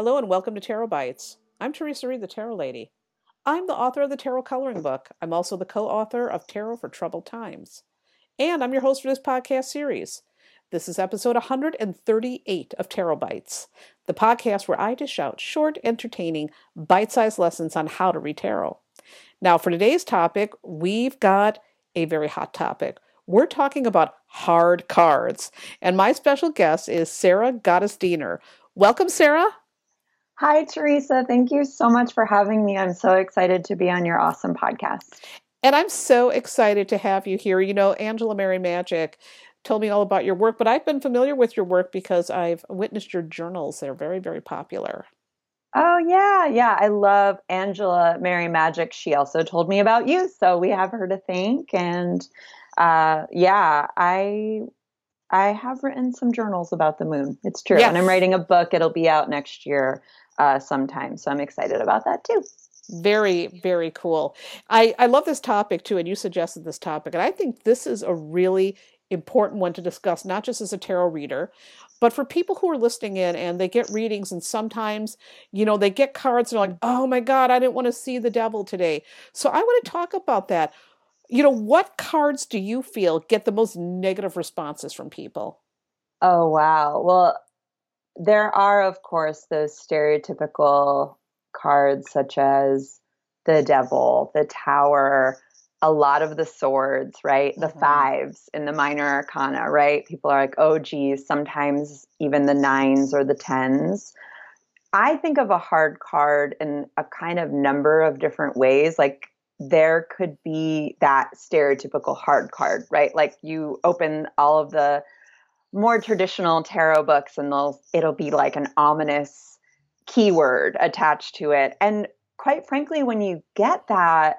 Hello and welcome to Tarot Bites. I'm Teresa Reed, the Tarot Lady. I'm the author of the Tarot Coloring Book. I'm also the co author of Tarot for Troubled Times. And I'm your host for this podcast series. This is episode 138 of Tarot Bites, the podcast where I dish out short, entertaining, bite sized lessons on how to read tarot. Now, for today's topic, we've got a very hot topic. We're talking about hard cards. And my special guest is Sarah Gottesdiener. Welcome, Sarah. Hi, Teresa. Thank you so much for having me. I'm so excited to be on your awesome podcast. And I'm so excited to have you here. You know, Angela Mary Magic told me all about your work, but I've been familiar with your work because I've witnessed your journals. They're very, very popular. Oh, yeah. Yeah. I love Angela Mary Magic. She also told me about you. So we have her to thank. And uh, yeah, I I have written some journals about the moon. It's true. Yes. And I'm writing a book. It'll be out next year uh, sometime. So I'm excited about that too. Very, very cool. I, I love this topic too, and you suggested this topic. And I think this is a really important one to discuss, not just as a tarot reader, but for people who are listening in and they get readings, and sometimes, you know, they get cards and they're like, oh my God, I didn't want to see the devil today. So I want to talk about that. You know, what cards do you feel get the most negative responses from people? Oh, wow. Well, there are, of course, those stereotypical cards such as the devil, the tower, a lot of the swords, right? The mm-hmm. fives in the minor arcana, right? People are like, oh, geez, sometimes even the nines or the tens. I think of a hard card in a kind of number of different ways. Like there could be that stereotypical hard card, right? Like you open all of the more traditional tarot books and they'll it'll be like an ominous keyword attached to it. And quite frankly, when you get that,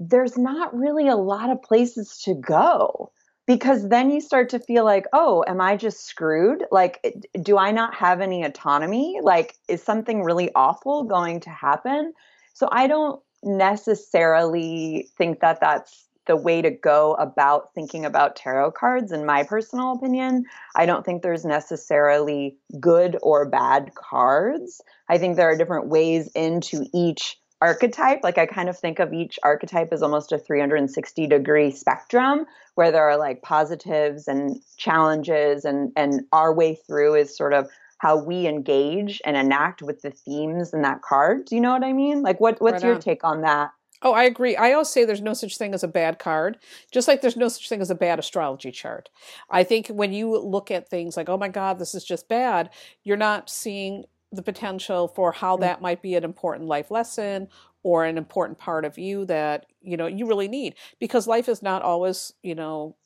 there's not really a lot of places to go because then you start to feel like, oh, am I just screwed? Like, do I not have any autonomy? Like, is something really awful going to happen? So I don't necessarily think that that's the way to go about thinking about tarot cards, in my personal opinion. I don't think there's necessarily good or bad cards. I think there are different ways into each archetype. Like I kind of think of each archetype as almost a 360 degree spectrum where there are like positives and challenges and and our way through is sort of how we engage and enact with the themes in that card. Do you know what I mean? Like what what's right your take on that? Oh, I agree. I always say there's no such thing as a bad card, just like there's no such thing as a bad astrology chart. I think when you look at things like, oh my God, this is just bad, you're not seeing the potential for how mm. that might be an important life lesson or an important part of you that, you know, you really need because life is not always, you know,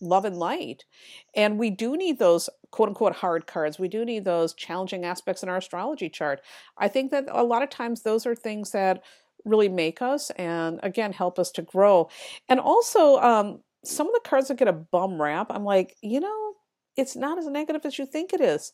love and light. And we do need those quote unquote hard cards. We do need those challenging aspects in our astrology chart. I think that a lot of times those are things that really make us and again help us to grow. And also, um, some of the cards that get a bum rap, I'm like, you know, it's not as negative as you think it is.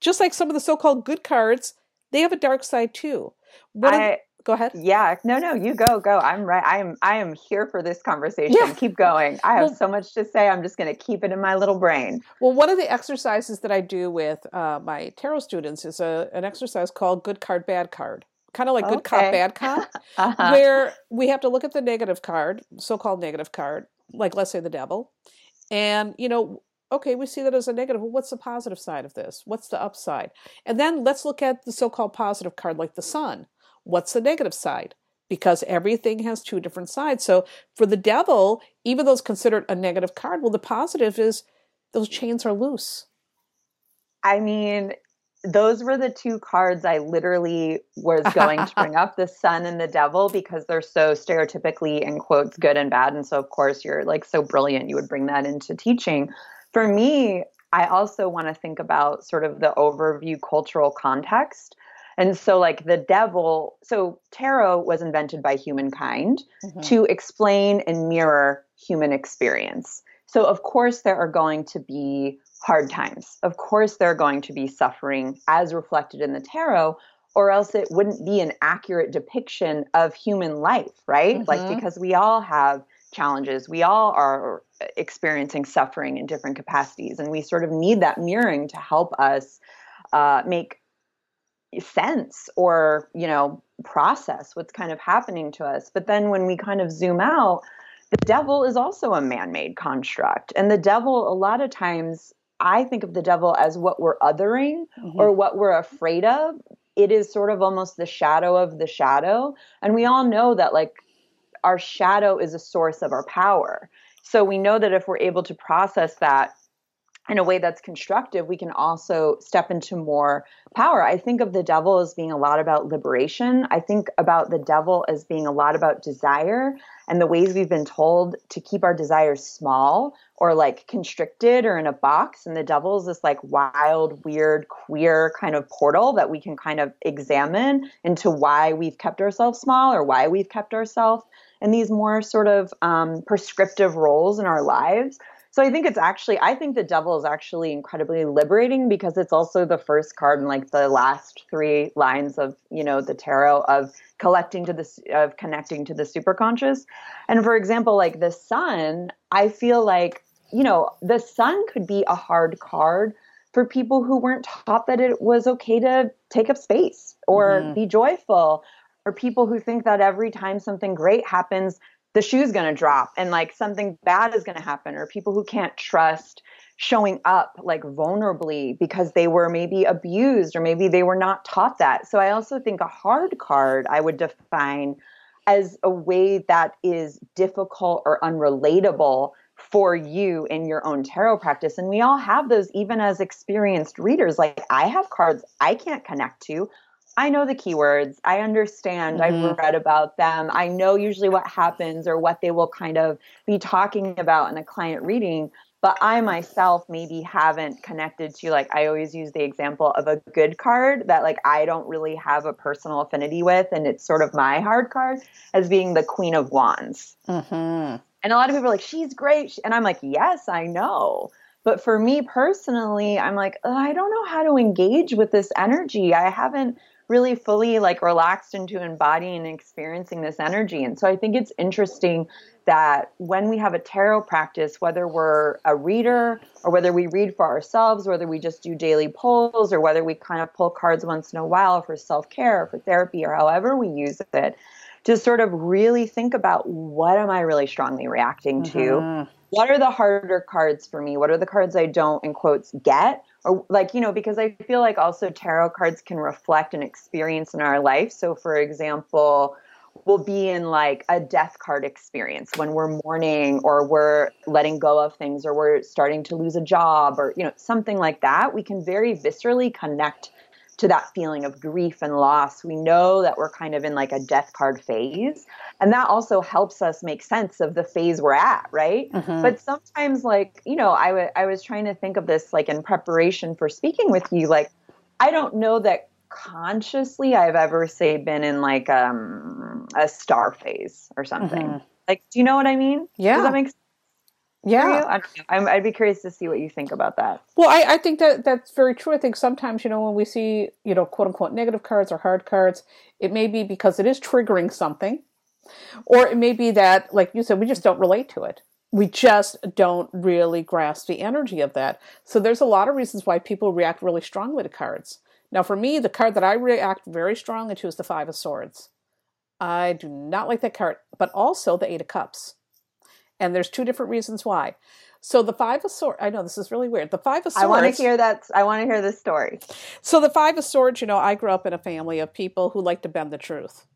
Just like some of the so-called good cards, they have a dark side too. What I, go ahead. Yeah, no, no, you go, go. I'm right. I am, I am here for this conversation. Yeah. Keep going. I have well, so much to say. I'm just going to keep it in my little brain. Well, one of the exercises that I do with uh, my tarot students is a, an exercise called Good Card, Bad Card kind of like good okay. cop, bad cop, uh-huh. where we have to look at the negative card, so called negative card, like let's say the devil. And, you know, okay, we see that as a negative. Well, what's the positive side of this? What's the upside? And then let's look at the so called positive card, like the sun. What's the negative side? Because everything has two different sides. So for the devil, even though it's considered a negative card, well, the positive is those chains are loose. I mean, those were the two cards I literally was going to bring up the sun and the devil because they're so stereotypically in quotes good and bad. And so, of course, you're like so brilliant, you would bring that into teaching. For me, I also want to think about sort of the overview cultural context. And so, like the devil, so tarot was invented by humankind mm-hmm. to explain and mirror human experience. So, of course, there are going to be hard times. Of course, there are going to be suffering as reflected in the tarot, or else it wouldn't be an accurate depiction of human life, right? Mm-hmm. Like, because we all have challenges, we all are experiencing suffering in different capacities, and we sort of need that mirroring to help us uh, make sense or you know process what's kind of happening to us. But then when we kind of zoom out the devil is also a man-made construct. And the devil a lot of times i think of the devil as what we're othering mm-hmm. or what we're afraid of. It is sort of almost the shadow of the shadow. And we all know that like our shadow is a source of our power. So we know that if we're able to process that in a way that's constructive, we can also step into more power. I think of the devil as being a lot about liberation. I think about the devil as being a lot about desire and the ways we've been told to keep our desires small or like constricted or in a box. And the devil is this like wild, weird, queer kind of portal that we can kind of examine into why we've kept ourselves small or why we've kept ourselves in these more sort of um, prescriptive roles in our lives. So I think it's actually I think the devil is actually incredibly liberating because it's also the first card in like the last three lines of, you know, the tarot of collecting to this of connecting to the superconscious. And for example, like the sun, I feel like, you know, the sun could be a hard card for people who weren't taught that it was okay to take up space or mm-hmm. be joyful or people who think that every time something great happens the shoe's going to drop and like something bad is going to happen or people who can't trust showing up like vulnerably because they were maybe abused or maybe they were not taught that. So I also think a hard card I would define as a way that is difficult or unrelatable for you in your own tarot practice. And we all have those even as experienced readers. Like I have cards I can't connect to. I know the keywords. I understand. Mm-hmm. I've read about them. I know usually what happens or what they will kind of be talking about in a client reading. But I myself maybe haven't connected to, like, I always use the example of a good card that, like, I don't really have a personal affinity with. And it's sort of my hard card as being the Queen of Wands. Mm-hmm. And a lot of people are like, she's great. And I'm like, yes, I know. But for me personally, I'm like, I don't know how to engage with this energy. I haven't really fully like relaxed into embodying and experiencing this energy. And so I think it's interesting that when we have a tarot practice, whether we're a reader or whether we read for ourselves, whether we just do daily pulls or whether we kind of pull cards once in a while for self care, for therapy, or however we use it, to sort of really think about what am I really strongly reacting to? Mm-hmm. What are the harder cards for me? What are the cards I don't, in quotes, get? Or like you know because i feel like also tarot cards can reflect an experience in our life. So for example we'll be in like a death card experience when we're mourning or we're letting go of things or we're starting to lose a job or you know something like that. We can very viscerally connect to that feeling of grief and loss. We know that we're kind of in like a death card phase. And that also helps us make sense of the phase we're at, right? Mm-hmm. But sometimes, like, you know, I, w- I was trying to think of this like in preparation for speaking with you. Like, I don't know that consciously I've ever, say, been in like um, a star phase or something. Mm-hmm. Like, do you know what I mean? Yeah. Does that make sense? Yeah, I would be curious to see what you think about that. Well, I, I, think that that's very true. I think sometimes, you know, when we see, you know, quote unquote negative cards or hard cards, it may be because it is triggering something, or it may be that, like you said, we just don't relate to it. We just don't really grasp the energy of that. So there's a lot of reasons why people react really strongly to cards. Now, for me, the card that I react very strongly to is the Five of Swords. I do not like that card, but also the Eight of Cups. And there's two different reasons why. So the five of swords, I know this is really weird. The five of swords. I want to hear that. I want to hear this story. So the five of swords, you know, I grew up in a family of people who like to bend the truth.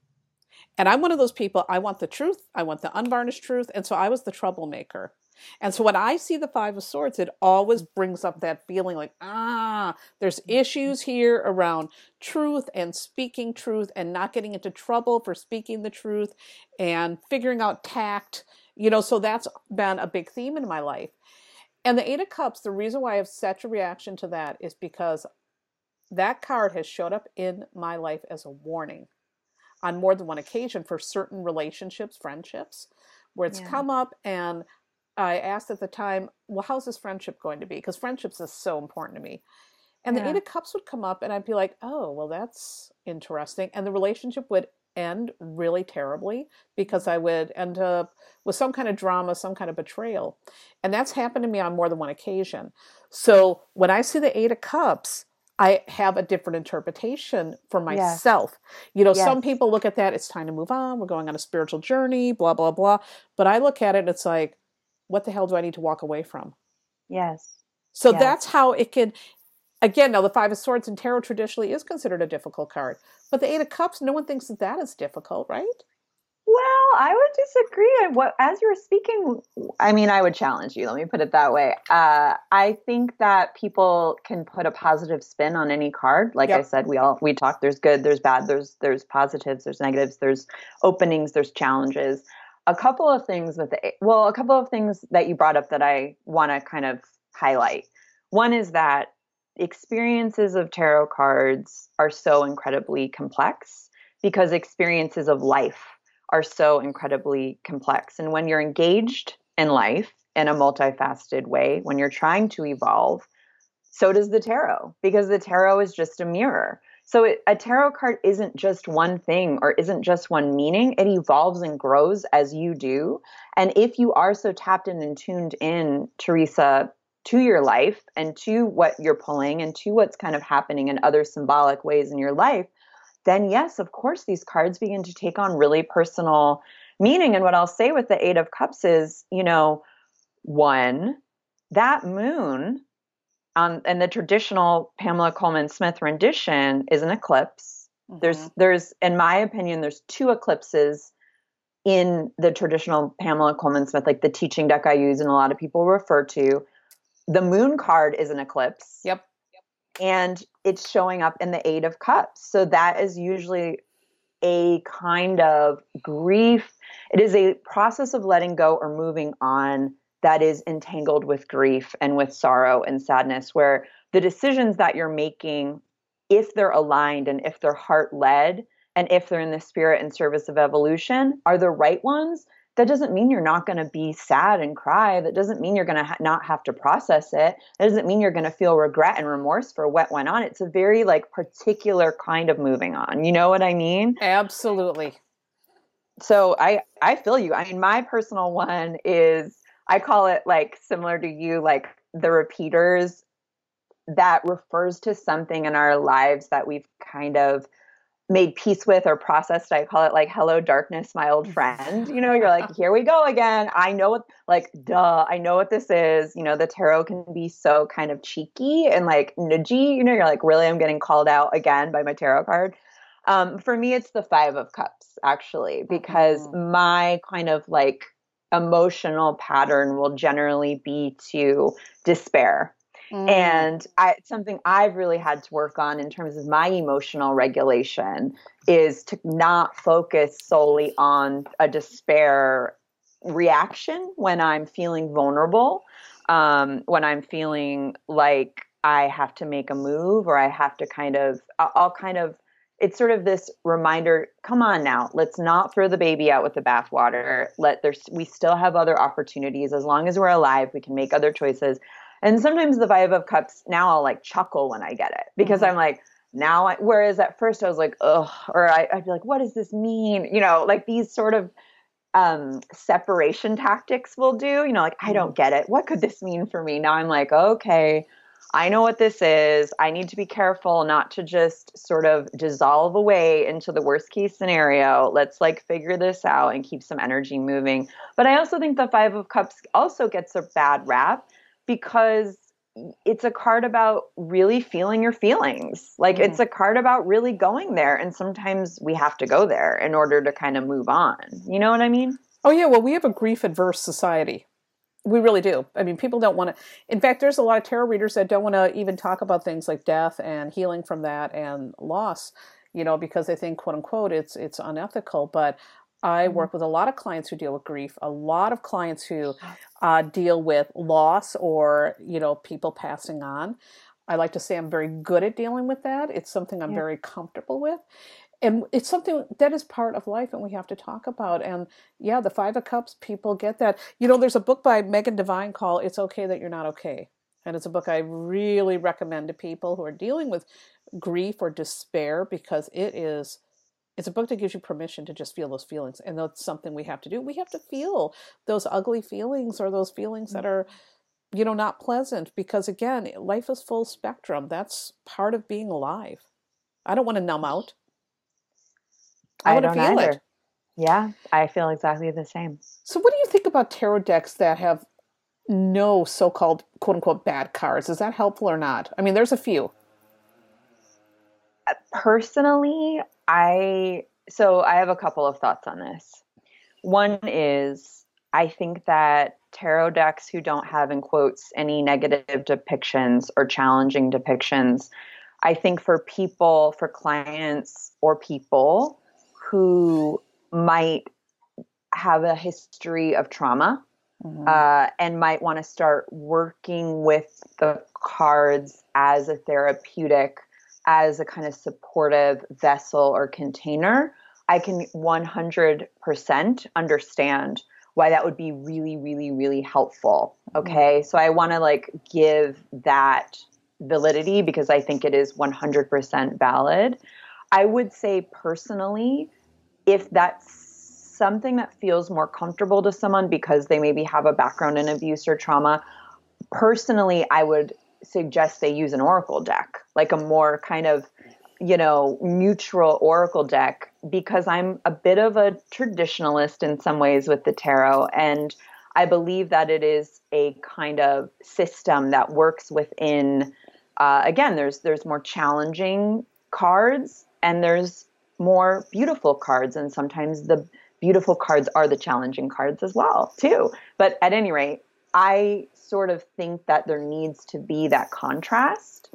And I'm one of those people, I want the truth, I want the unvarnished truth. And so I was the troublemaker. And so when I see the Five of Swords, it always brings up that feeling like, ah, there's issues here around truth and speaking truth and not getting into trouble for speaking the truth and figuring out tact you know, so that's been a big theme in my life. And the Eight of Cups, the reason why I have such a reaction to that is because that card has showed up in my life as a warning on more than one occasion for certain relationships, friendships, where it's yeah. come up and I asked at the time, well, how's this friendship going to be? Because friendships is so important to me. And yeah. the Eight of Cups would come up and I'd be like, oh, well, that's interesting. And the relationship would end really terribly because I would end up with some kind of drama, some kind of betrayal. And that's happened to me on more than one occasion. So when I see the Eight of Cups, I have a different interpretation for myself. Yes. You know, yes. some people look at that, it's time to move on, we're going on a spiritual journey, blah, blah, blah. But I look at it and it's like, what the hell do I need to walk away from? Yes. So yes. that's how it can, again, now the Five of Swords in tarot traditionally is considered a difficult card. But the Eight of Cups, no one thinks that that is difficult, right? Well, I would disagree. What as you were speaking, I mean, I would challenge you. Let me put it that way. Uh, I think that people can put a positive spin on any card. Like yep. I said, we all we talk. There's good, there's bad, there's there's positives, there's negatives, there's openings, there's challenges. A couple of things with the well, a couple of things that you brought up that I want to kind of highlight. One is that experiences of tarot cards are so incredibly complex because experiences of life are so incredibly complex. And when you're engaged in life in a multifaceted way, when you're trying to evolve, so does the tarot, because the tarot is just a mirror. So it, a tarot card isn't just one thing or isn't just one meaning. It evolves and grows as you do. And if you are so tapped in and tuned in, Teresa, to your life and to what you're pulling and to what's kind of happening in other symbolic ways in your life, then yes, of course, these cards begin to take on really personal meaning. And what I'll say with the Eight of Cups is, you know, one, that moon on and the traditional Pamela Colman Smith rendition is an eclipse. Mm-hmm. There's there's in my opinion, there's two eclipses in the traditional Pamela Colman Smith, like the teaching deck I use and a lot of people refer to. The moon card is an eclipse. Yep. And it's showing up in the eight of cups. So that is usually a kind of grief. It is a process of letting go or moving on that is entangled with grief and with sorrow and sadness where the decisions that you're making if they're aligned and if they're heart led and if they're in the spirit and service of evolution are the right ones that doesn't mean you're not going to be sad and cry. That doesn't mean you're going to ha- not have to process it. That doesn't mean you're going to feel regret and remorse for what went on. It's a very like particular kind of moving on. You know what I mean? Absolutely. So I I feel you. I mean, my personal one is I call it like similar to you, like the repeaters that refers to something in our lives that we've kind of made peace with or processed i call it like hello darkness my old friend. You know you're like here we go again. I know what like duh i know what this is. You know the tarot can be so kind of cheeky and like nudgy. You know you're like really? I'm getting called out again by my tarot card? Um, for me it's the five of cups actually because mm-hmm. my kind of like emotional pattern will generally be to despair Mm. And I, something I've really had to work on in terms of my emotional regulation is to not focus solely on a despair reaction when I'm feeling vulnerable, um, when I'm feeling like I have to make a move or I have to kind of, I'll kind of, it's sort of this reminder come on now let's not throw the baby out with the bathwater. Let there's we still have other opportunities. As long as we're alive we can make other choices and sometimes the Five of Cups, now I'll like chuckle when I get it because mm-hmm. I'm like, now I, whereas at first I was like, ugh, or I, I'd be like, what does this mean? You know, like these sort of um, separation tactics will do, you know, like, I don't mm-hmm. get it. What could this mean for me? Now I'm like, okay, I know what this is. I need to be careful not to just sort of dissolve away into the worst case scenario. Let's like figure this out and keep some energy moving. But I also think the Five of Cups also gets a bad rap because it's a card about really feeling your feelings. Like mm. it's a card about really going there. And sometimes we have to go there in order to kind of move on. You know what I mean? Oh, yeah. Well, we have a grief adverse society. We really do. I mean, people don't want to. In fact, there's a lot of tarot readers that don't want to even talk about things like death and healing from that and loss, you know, because they think, quote unquote, it's it's unethical. But I mm-hmm. work with a lot of clients who deal with grief, a lot of clients who uh, deal with loss or, you know, people passing on. I like to say I'm very good at dealing with that. It's something I'm yeah. very comfortable with. And it's something that is part of life and we have to talk about. And yeah, the Five of Cups, people get that. You know, there's a book by Megan Devine called It's Okay That You're Not Okay. And it's a book I really recommend to people who are dealing with grief or despair because it is it's a book that gives you permission to just feel those feelings and that's something we have to do we have to feel those ugly feelings or those feelings that mm-hmm. are you know, not pleasant because again, life is full spectrum. That's part of being alive. I don't want to numb out. I, I want to feel either. it. Yeah, I feel exactly the same. So, what do you think about tarot decks that have no so called quote unquote bad cards? Is that helpful or not? I mean, there's a few. Personally, I so I have a couple of thoughts on this. One is I think that tarot decks who don't have in quotes any negative depictions or challenging depictions, I think for people, for clients or people who might have a history of trauma mm-hmm. uh, and might want to start working with the cards as a therapeutic, as a kind of supportive vessel or container, I can 100% understand why that would be really, really, really helpful. Mm-hmm. Okay. Mm-hmm. So I want to like give that validity because I think it is 100% valid. I would say personally, if that's something that feels more comfortable to someone because they maybe have a background in abuse or trauma, personally, I would suggest they use an oracle deck, like a more kind of, you know, neutral oracle deck, because I'm a bit of a traditionalist in some ways with the tarot. And I believe that it is a kind of system that works within, uh, again, there's, there's more challenging cards and there's more beautiful cards. And sometimes the beautiful cards are the challenging cards as well, too. But at any rate, I sort of think that there needs to be that contrast.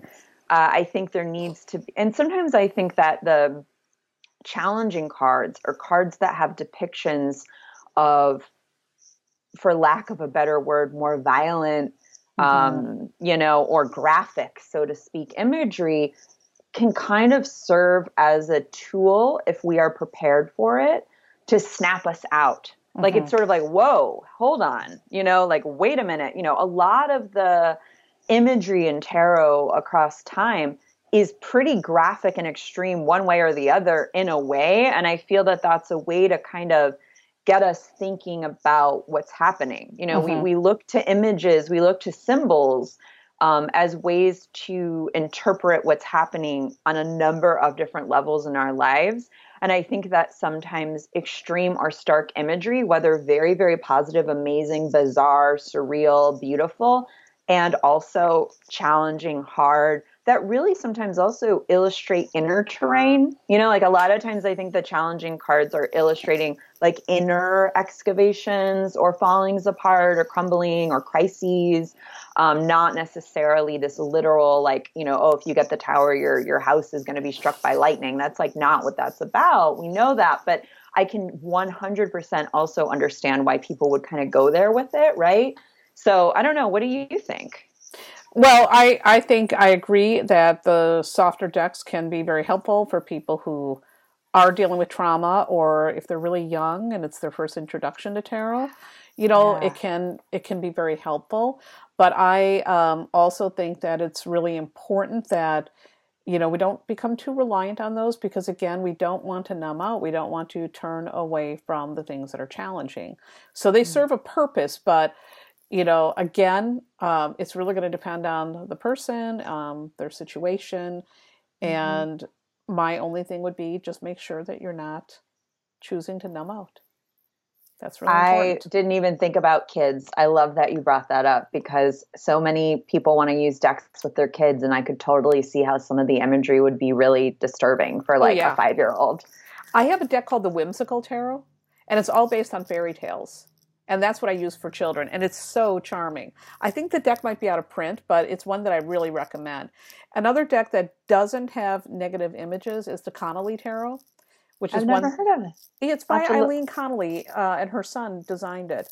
Uh, I think there needs to be, and sometimes I think that the challenging cards or cards that have depictions of, for lack of a better word, more violent, mm-hmm. um, you know, or graphic, so to speak, imagery can kind of serve as a tool if we are prepared for it to snap us out. Mm-hmm. Like it's mm-hmm. sort of like, whoa, hold on, you know, like, wait a minute. You know, a lot of the imagery in tarot across time is pretty graphic and extreme one way or the other in a way. And I feel that that's a way to kind of get us thinking about what's happening. You know, mm-hmm. we, we look to images, we look to symbols um, as ways to interpret what's happening on a number of different levels in our lives. And I think that sometimes extreme or stark imagery, whether very, very positive, amazing, bizarre, surreal, beautiful, and also challenging, hard, that really sometimes also illustrate inner terrain. You know, like a lot of times I think the challenging cards are illustrating like inner excavations or fallings apart or crumbling or crises, um, not necessarily this literal like you know oh if you get the tower your your house is going to be struck by lightning. That's like not what that's about. We know that, but I can 100% also understand why people would kind of go there with it, right? So I don't know. What do you think? Well, I, I think I agree that the softer decks can be very helpful for people who are dealing with trauma or if they're really young and it's their first introduction to tarot. You know, yeah. it can it can be very helpful. But I um, also think that it's really important that you know we don't become too reliant on those because again we don't want to numb out we don't want to turn away from the things that are challenging so they mm-hmm. serve a purpose but you know, again, um, it's really going to depend on the person, um, their situation, mm-hmm. and my only thing would be just make sure that you're not choosing to numb out. That's really important. I didn't even think about kids. I love that you brought that up because so many people want to use decks with their kids, and I could totally see how some of the imagery would be really disturbing for oh, like oh, yeah. a five year old. I have a deck called the Whimsical Tarot, and it's all based on fairy tales and that's what I use for children, and it's so charming. I think the deck might be out of print, but it's one that I really recommend. Another deck that doesn't have negative images is the Connolly Tarot, which I've is one. I've never heard of it. It's by Eileen Connolly, uh, and her son designed it,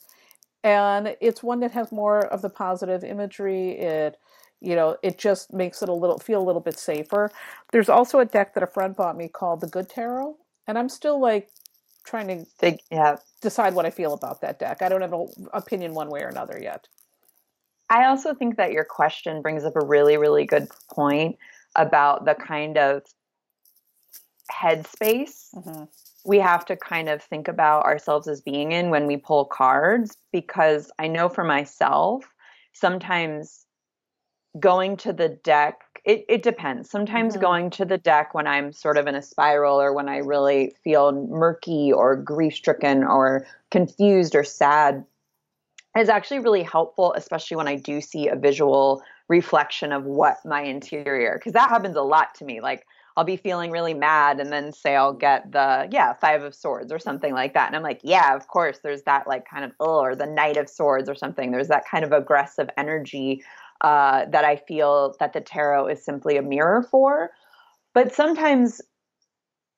and it's one that has more of the positive imagery. It you know it just makes it a little feel a little bit safer there's also a deck that a friend bought me called the good tarot and i'm still like trying to Think, yeah. decide what I feel about that deck. I don't have an opinion one way or another yet. I also think that your question brings up a really, really good point about the kind of headspace mm-hmm. we have to kind of think about ourselves as being in when we pull cards. Because I know for myself, sometimes going to the deck it, it depends. Sometimes Mhm. going to the deck when i'm sort of in a spiral or when i really feel murky or grief stricken or confused or sad is actually really helpful especially when i do see a visual reflection of what my interior because that happens a lot to me. Like i'll be feeling really mad and then say i'll get the yeah five of swords or something like that. And i'm like yeah of course there's that like kind of oh or the knight of swords or something. There's that kind of aggressive energy uh, that i feel that the tarot is simply a mirror for. But sometimes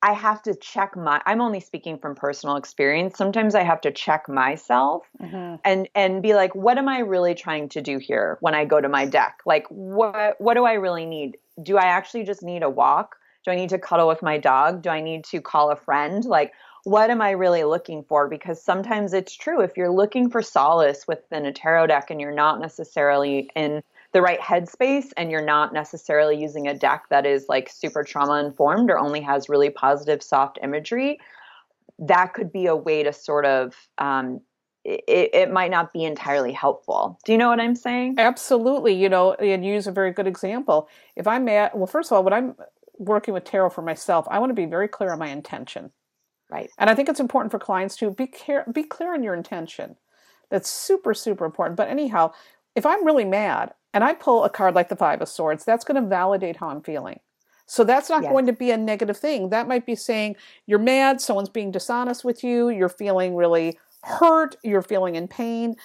i have to check my i'm only speaking from personal experience. Sometimes i have to check myself Mhm. and and be like what am i really trying to do here when i go to my deck? Like what what do i really need? Do i actually just need a walk? Do i need to cuddle with my dog? Do i need to call a friend? Like what am i really looking for? Because sometimes it's true. If you're looking for solace within a tarot deck and you're not necessarily in the right headspace and you're not necessarily using a deck that is like super trauma informed or only has really positive soft imagery that could be a way to sort of um, it, it might not be entirely helpful. Do you know what I'm saying? Absolutely, you know, and you use a very good example. If I'm at, well, first of all, when I'm working with tarot for myself, I want to be very clear on my intention. Right. And I think it's important for clients to be care, be clear on your intention. That's super, super important. But anyhow, if I'm really mad and I pull a card like the Five of Swords, that's going to validate how I'm feeling. So that's not Yes. going to be a negative thing. That might be saying you're mad, someone's being dishonest with you, you're feeling really hurt, you're feeling in pain.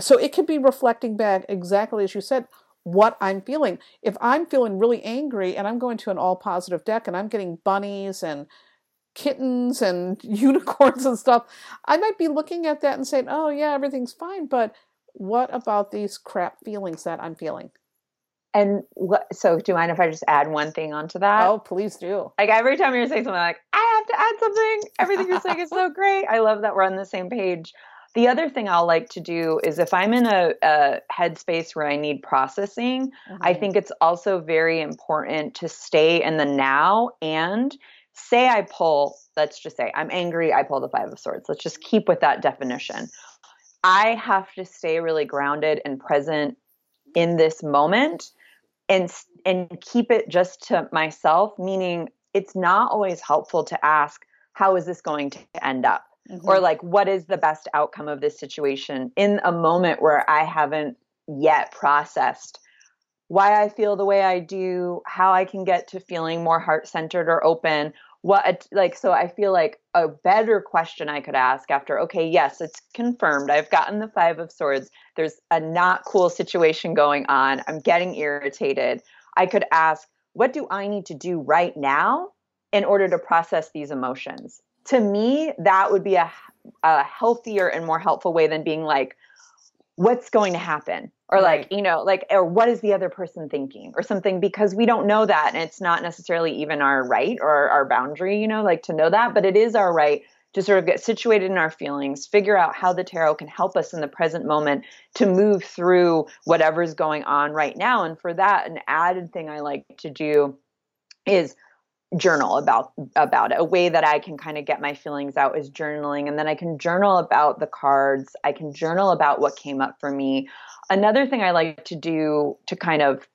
So it could be reflecting back exactly as you said what I'm feeling. If I'm feeling really angry and I'm going to an all positive deck and I'm getting bunnies and kittens and unicorns and stuff, I might be looking at that and saying, "Oh yeah, everything's fine," but what about these crap feelings that I'm feeling? And what, so, do you mind if I just add one thing onto that? oh, please do. Like every time you're saying something, like I have to add something. Everything you're saying is so great. I love that we're on the same page. The other thing I'll like to do is if I'm in a, a headspace where I need processing, I Mhm. think it's also very important to stay in the now and say I pull, let's just say I'm angry, I pull the Five of Swords. Let's just keep with that definition. I have to stay really grounded and present in this moment and and keep it just to myself meaning it's not always helpful to ask how is this going to end up or Mhm. like what is the best outcome of this situation in a moment where I haven't yet processed why I feel the way I do, how I can get to feeling more heart centered or open. What like so I feel like a better question I could ask after okay yes it's confirmed. I've gotten the 5 of swords. There's a not cool situation going on. I'm getting irritated. I could ask what do I need to do right now in order to process these emotions? To me that would be a a healthier and more helpful way than being like what's going to happen or like Right. you know like or what is the other person thinking or something because we don't know that and it's not necessarily even our right or our boundary you know like to know that but it is our right to sort of get situated in our feelings figure out how the tarot can help us in the present moment to move through whatever's going on right now and for that an added thing i like to do is journal about about it. A way that I can kind of get my feelings out is journaling and then I can journal about the cards. I can journal about what came up for me. Another thing I like to do to kind of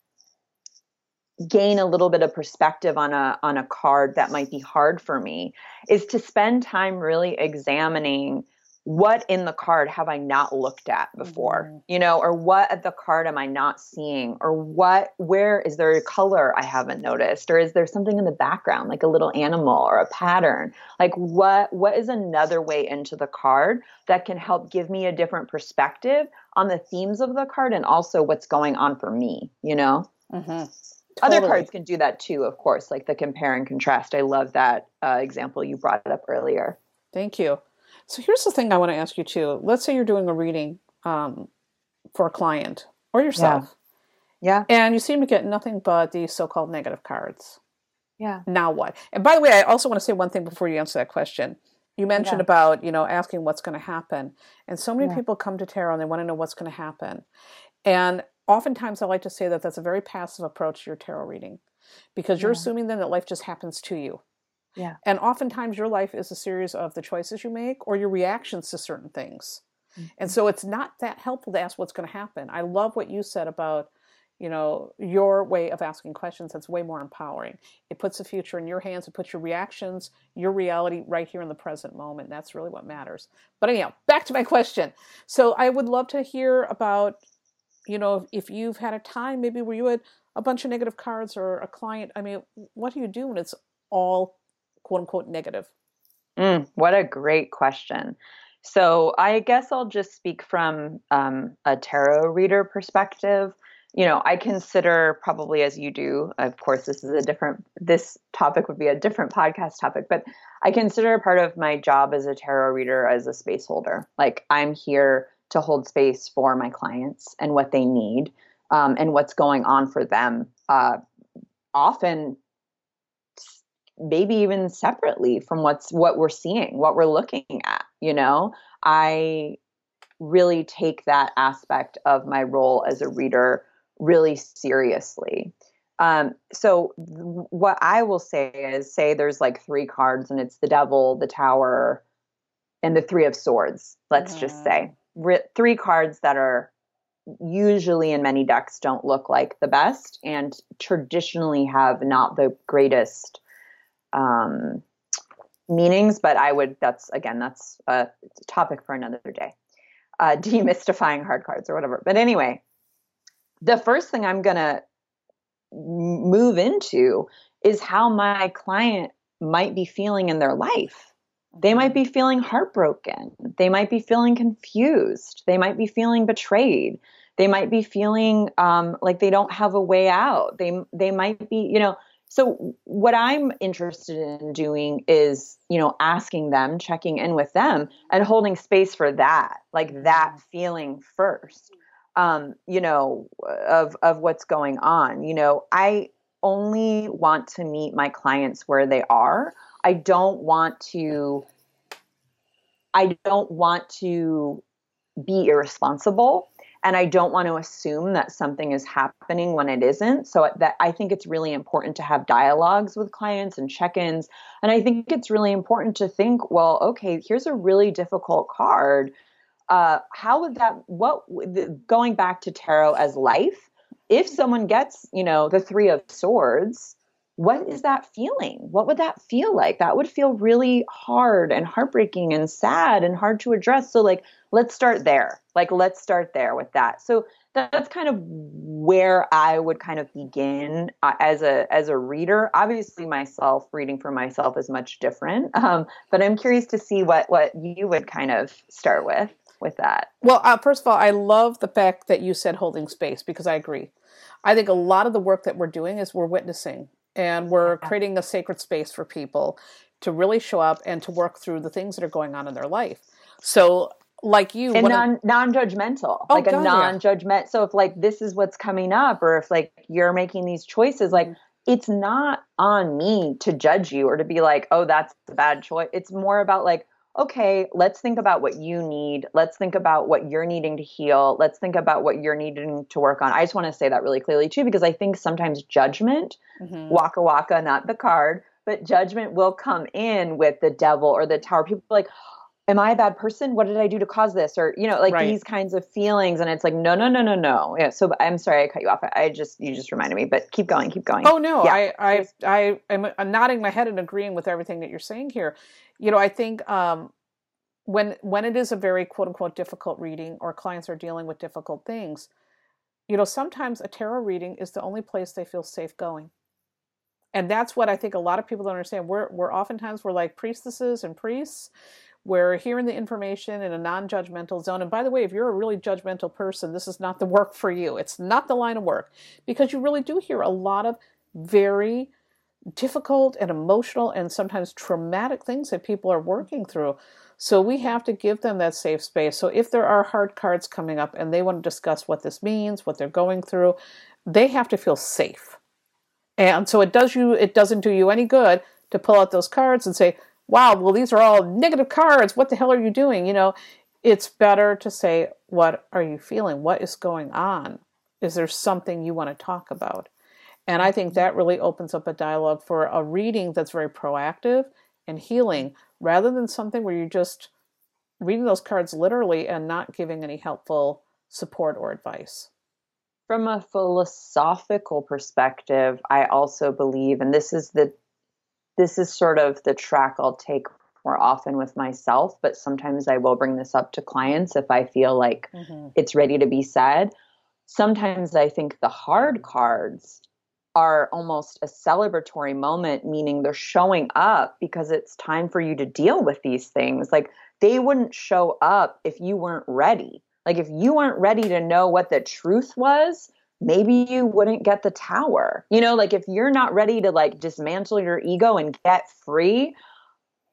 gain a little bit of perspective on a on a card that might be hard for me is to spend time really examining what in the card have I not looked at before? Mhm. You know, or what at the card am I not seeing? Or what where is there a color I haven't noticed? Or is there something in the background like a little animal or a pattern? Like what what is another way into the card that can help give me a different perspective on the themes of the card and also what's going on for me, you know? Mhm. Other cards can do that too, of course, like the compare and contrast. I love that uh, example you brought up earlier. Thank you. So here's the thing I want to ask you too. Let's say you're doing a reading um, for a client or yourself, Yeah. and you seem to get nothing but these so-called negative cards. Yeah. Now what? And by the way, I also want to say one thing before you answer that question. You mentioned Yeah. about you know asking what's going to happen, and so many Yeah. people come to tarot and they want to know what's going to happen, and oftentimes I like to say that that's a very passive approach to your tarot reading, because you're Yeah. assuming then that life just happens to you. Yeah. And oftentimes your life is a series of the choices you make or your reactions to certain things. Mm-hmm. And so it's not that helpful to ask what's going to happen. I love what you said about, you know, your way of asking questions. That's way more empowering. It puts the future in your hands. It puts your reactions, your reality right here in the present moment. That's really what matters. But anyhow, back to my question. So I would love to hear about, you know, if you've had a time maybe where you had a bunch of negative cards or a client. I mean, what do you do when it's all quote unquote negative? Mm, what a great question. So I guess I'll just speak from um, a tarot reader perspective. You know, I consider probably as you do, of course, this is a different, this topic would be a different podcast topic, but I consider part of my job as a tarot reader as a space holder. Like I'm here to hold space for my clients and what they need um, and what's going on for them. Uh, often maybe even separately from what's what we're seeing what we're looking at you know? I really take that aspect of my role as a reader really seriously. Um, so th- what i will say is say there's like three cards and it's the devil the tower and the three of swords let's mm-hmm. just say. Re- three cards that are usually in many decks don't look like the best and traditionally have not the greatest um, meanings, but I would, that's again, that's a, topic for another day. Uh, demystifying hard cards or whatever. But anyway, the first thing I'm going to move into is how my client might be feeling in their life. They might be feeling heartbroken. They might be feeling confused. They might be feeling betrayed. They might be feeling um, like they don't have a way out. They they might be, you know, so what I'm interested in doing is, you know, asking them, checking in with them and holding space for that, like that mm-hmm. feeling first. Um, you know, of of what's going on. You know, I only want to meet my clients where they are. I don't want to I don't want to be irresponsible and I don't want to assume that something is happening when it isn't. So that I think it's really important to have dialogues with clients and check-ins. And I think it's really important to think, well, okay, here's a really difficult card. Uh, how would that? What going back to tarot as life? If someone gets, you know, the three of swords, what is that feeling? What would that feel like? That would feel really hard and heartbreaking and sad and hard to address. So, like, let's start there. Like, let's start there with that. So that's kind of where I would kind of begin uh, as a as a reader. Obviously, myself reading for myself is much different, um, but I'm curious to see what what you would kind of start with with that. Well, uh, first of all, I love the fact that you said holding space because I agree. I think a lot of the work that we're doing is we're witnessing and we're creating a sacred space for people to really show up and to work through the things that are going on in their life. So, like you, and non non judgmental, oh, like God, a non judgment. Yeah. So if like this is what's coming up, or if like you're making these choices, like mm-hmm. it's not on me to judge you or to be like, oh, that's a bad choice. It's more about like, okay, let's think about what you need. Let's think about what you're needing to heal. Let's think about what you're needing to work on. I just want to say that really clearly too, because I think sometimes judgment, mm-hmm. waka waka, not the card, but judgment will come in with the devil or the tower. People like, am I a bad person? What did I do to cause this? Or, you know, like right. these kinds of feelings. And it's like, no, no, no, no, no. Yeah. So I'm sorry I cut you off. I just, you just reminded me, but keep going, keep going. Oh no, yeah. I, I, I am I'm nodding my head and agreeing with everything that you're saying here. You know, I think, um, when, when it is a very quote unquote difficult reading or clients are dealing with difficult things, you know, sometimes a tarot reading is the only place they feel safe going and that's what I think a lot of people don't understand. We're we're oftentimes we're like priestesses and priests. We're hearing the information in a non-judgmental zone. And by the way, if you're a really judgmental person, this is not the work for you. It's not the line of work because you really do hear a lot of very difficult and emotional and sometimes traumatic things that people are working through. So we have to give them that safe space. So if there are hard cards coming up and they want to discuss what this means, what they're going through, they have to feel safe. And so it does you it doesn't do you any good to pull out those cards and say, wow, well, these are all negative cards. What the hell are you doing? You know, it's better to say, what are you feeling? What is going on? Is there something you want to talk about? And I think that really opens up a dialogue for a reading that's very proactive and healing rather than something where you're just reading those cards literally and not giving any helpful support or advice. From a philosophical perspective, I also believe, and this is the this is sort of the track I'll take more often with myself, but sometimes I will bring this up to clients if I feel like mm-hmm. it's ready to be said. Sometimes I think the hard cards are almost a celebratory moment, meaning they're showing up because it's time for you to deal with these things. Like they wouldn't show up if you weren't ready. Like if you weren't ready to know what the truth was, maybe you wouldn't get the tower. You know, like if you're not ready to like dismantle your ego and get free,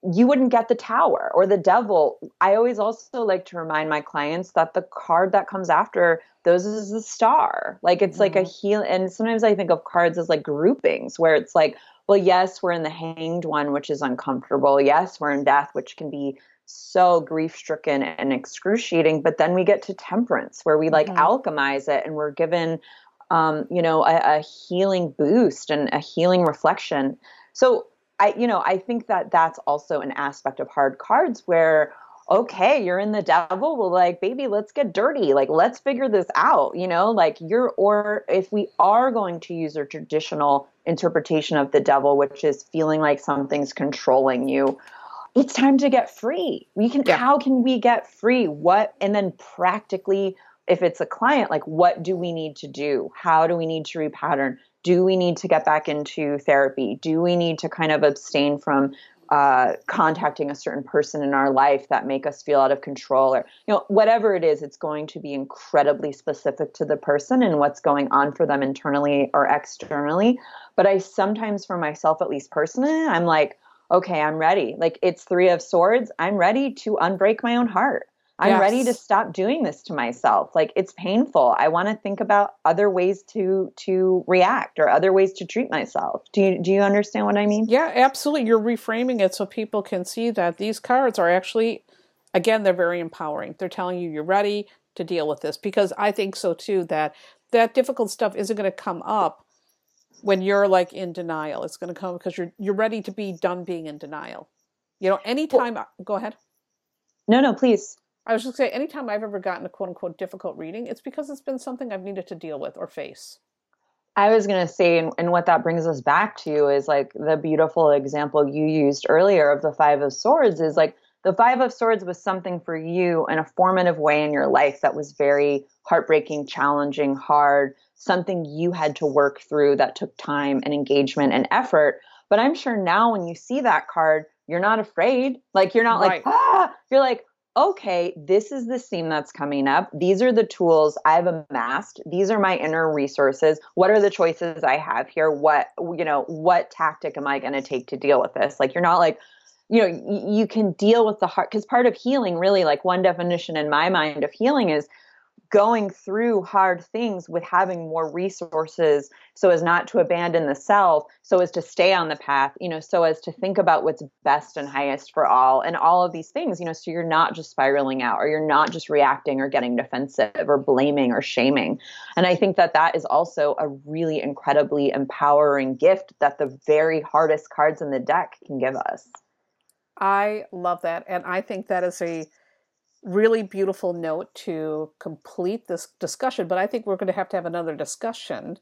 you wouldn't get the tower or the devil. I always also like to remind my clients that the card that comes after those is the star. Like it's mm-hmm. like a mm-hmm. heal and sometimes I think of cards as like groupings where it's like, well, yes, we're in the hanged one, which is uncomfortable. Yes, we're in death, which can be so grief stricken and excruciating. But then we get to temperance where we like mm-hmm. alchemize it and we're given um, you know, a, a healing boost and a healing reflection. So I, you know, I think that that's also an aspect of hard cards where, okay, you're in the devil. Well, like, baby, let's get dirty. Like, let's figure this out. You know, like you're, or if we are going to use a traditional interpretation of the devil, which is feeling like something's controlling you, it's time to get free. We can, yeah. how can we get free? What, and then practically, if it's a client, like, what do we need to do? How do we need to repattern? do we need to get back into therapy? Do we need to kind of abstain from uh, contacting a certain person in our life that make us feel out of control or you know whatever it is it's going to be incredibly specific to the person and what's going on for them internally or externally but i sometimes for myself at least personally i'm like okay i'm ready like it's three of swords i'm ready to unbreak my own heart I'm yes. ready to stop doing this to myself. Like it's painful. I want to think about other ways to to react or other ways to treat myself. Do you do you understand what I mean? Yeah, absolutely. You're reframing it so people can see that these cards are actually again, they're very empowering. They're telling you you're ready to deal with this because I think so too that that difficult stuff isn't going to come up when you're like in denial. It's going to come because you're you're ready to be done being in denial. You know, anytime well, go ahead. No, no, please. I was just say, anytime I've ever gotten a quote unquote difficult reading, it's because it's been something I've needed to deal with or face. I was going to say, and, and, what that brings us back to is like the beautiful example you used earlier of the Five of Swords is like the Five of Swords was something for you in a formative way in your life that was very heartbreaking, challenging, hard, something you had to work through that took time and engagement and effort. But I'm sure now when you see that card, you're not afraid. Like you're not right. like, ah, you're like, okay, this is the scene that's coming up. These are the tools I've amassed. These are my inner resources. What are the choices I have here? What, you know, what tactic am I going to take to deal with this? Like, you're not like, you know, you can deal with the heart because part of healing, really, like one definition in my mind of healing is going through hard things with having more resources so as not to abandon the self so as to stay on the path you know so as to think about what's best and highest for all and all of these things you know so you're not just spiraling out or you're not just reacting or getting defensive or blaming or shaming. And i think that that is also a really incredibly empowering gift that the very hardest cards in the deck can give us i love that and i think that is a really beautiful note to complete this discussion, but I think we're going to have to have another discussion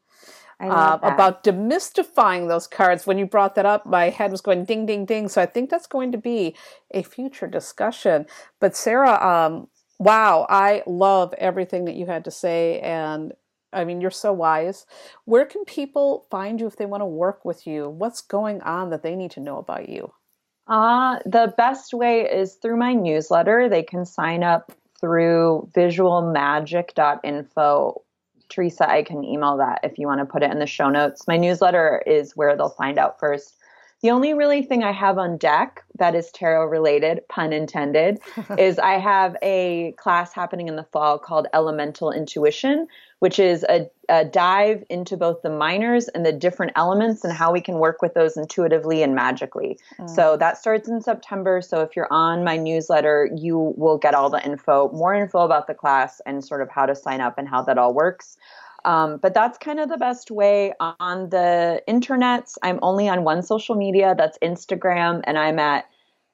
uh, about demystifying those cards. When you brought that up, my head was going ding, ding, ding. So I think that's going to be a future discussion. But Sarah, um, wow, I love everything that you had to say. And I mean, you're so wise. Where can people find you if they want to work with you? What's going on that they need to know about you? Uh, the best way is through my newsletter. They can sign up through visualmagic.info. Theresa, I can email that if you want to put it in the show notes. My newsletter is where they'll find out first. The only really thing I have on deck that is tarot related, pun intended, is I have a class happening in the fall called Elemental Intuition, which is a, a, dive into both the minors and the different elements and how we can work with those intuitively and magically. Mm. So that starts in September. So if you're on my newsletter, you will get all the info, more info about the class and sort of how to sign up and how that all works. Um, but that's kind of the best way on the internets. I'm only on one social media, that's Instagram, and I'm at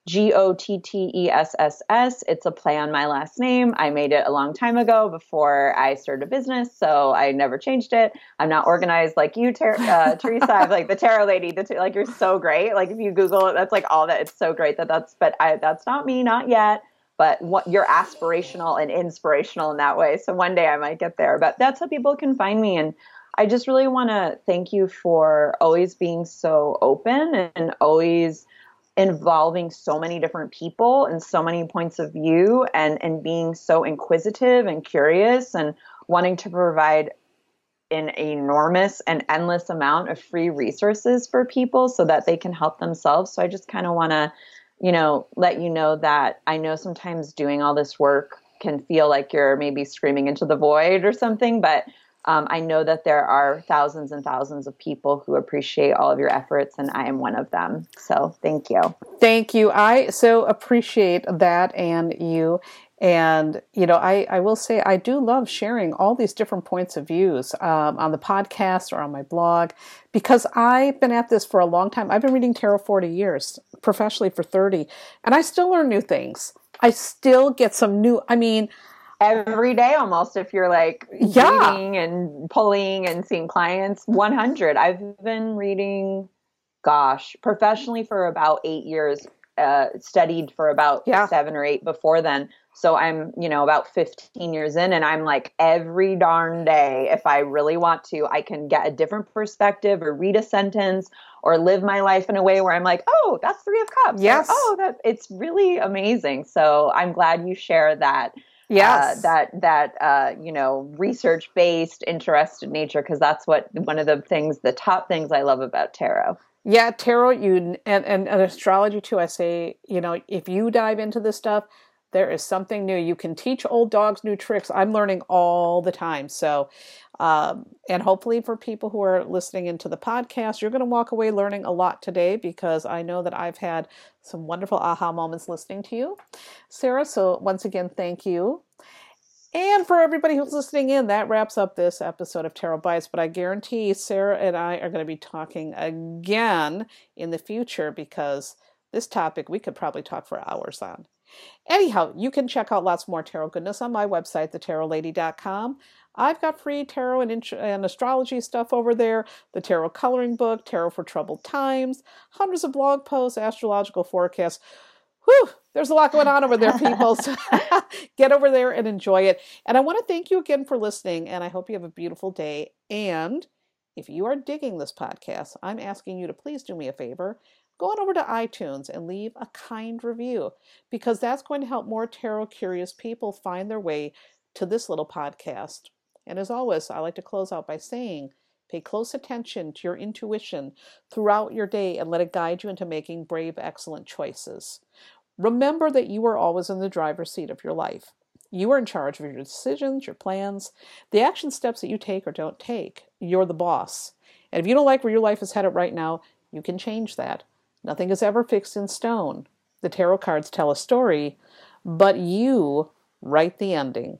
G O T T E S S S. It's a play on my last name. I made it a long time ago before I started a business, so I never changed it. I'm not organized like you, Ter- uh, Theresa. I'm like the tarot lady. The t- like you're so great. Like if you Google it, that's like all that. It's so great that that's. But I, that's not me, not yet. But what you're aspirational and inspirational in that way. So one day I might get there. But that's how people can find me and. I just really want to thank you for always being so open and always involving so many different people and so many points of view and and being so inquisitive and curious and wanting to provide an enormous and endless amount of free resources for people so that they can help themselves. So i just kind of want to you know let you know that i know sometimes doing all this work can feel like you're maybe screaming into the void or something but um, I know that there are thousands and thousands of people who appreciate all of your efforts, and I am one of them. So thank you. Thank you. I so appreciate that and you. And, you know, I, I will say I do love sharing all these different points of views um, on the podcast or on my blog because I've been at this for a long time. I've been reading tarot 40 years, professionally for 30, and I still learn new things. I still get some new, I mean, every day almost if you're like yeah. reading and pulling and seeing clients 100 i've been reading gosh professionally for about eight years uh, studied for about yeah. seven or eight before then. So i'm you know about 15 years in and i'm like every darn day if i really want to i can get a different perspective or read a sentence or live my life in a way where i'm like oh that's three of cups. Yes. Or, oh that it's really amazing. So i'm glad you share that yes. uh, that that uh, you know research based interested nature because that's what one of the things the top things i love about tarot. Yeah tarot you and, and, and astrology too i say you know if you dive into this stuff there is something new you can teach old dogs new tricks i'm learning all the time so um, and hopefully for people who are listening into the podcast you're going to walk away learning a lot today because i know that i've had some wonderful aha moments listening to you sarah so once again thank you and for everybody who's listening in, that wraps up this episode of Tarot Bites. But I guarantee Sarah and I are going to be talking again in the future because this topic we could probably talk for hours on. Anyhow, you can check out lots more tarot goodness on my website, thetarotlady.com. I've got free tarot and, int- and, astrology stuff over there, the tarot coloring book, Tarot for Troubled Times, hundreds of blog posts, astrological forecasts. Whew, there's a lot going on over there, people. So get over there and enjoy it. And I want to thank you again for listening, and I hope you have a beautiful day. And if you are digging this podcast, I'm asking you to please do me a favor go on over to iTunes and leave a kind review because that's going to help more tarot curious people find their way to this little podcast. And as always, I like to close out by saying, pay close attention to your intuition throughout your day and let it guide you into making brave, excellent choices. Remember that you are always in the driver's seat of your life. You are in charge of your decisions, your plans, the action steps that you take or don't take. You're the boss. And if you don't like where your life is headed right now, you can change that. Nothing is ever fixed in stone. The tarot cards tell a story, but you write the ending.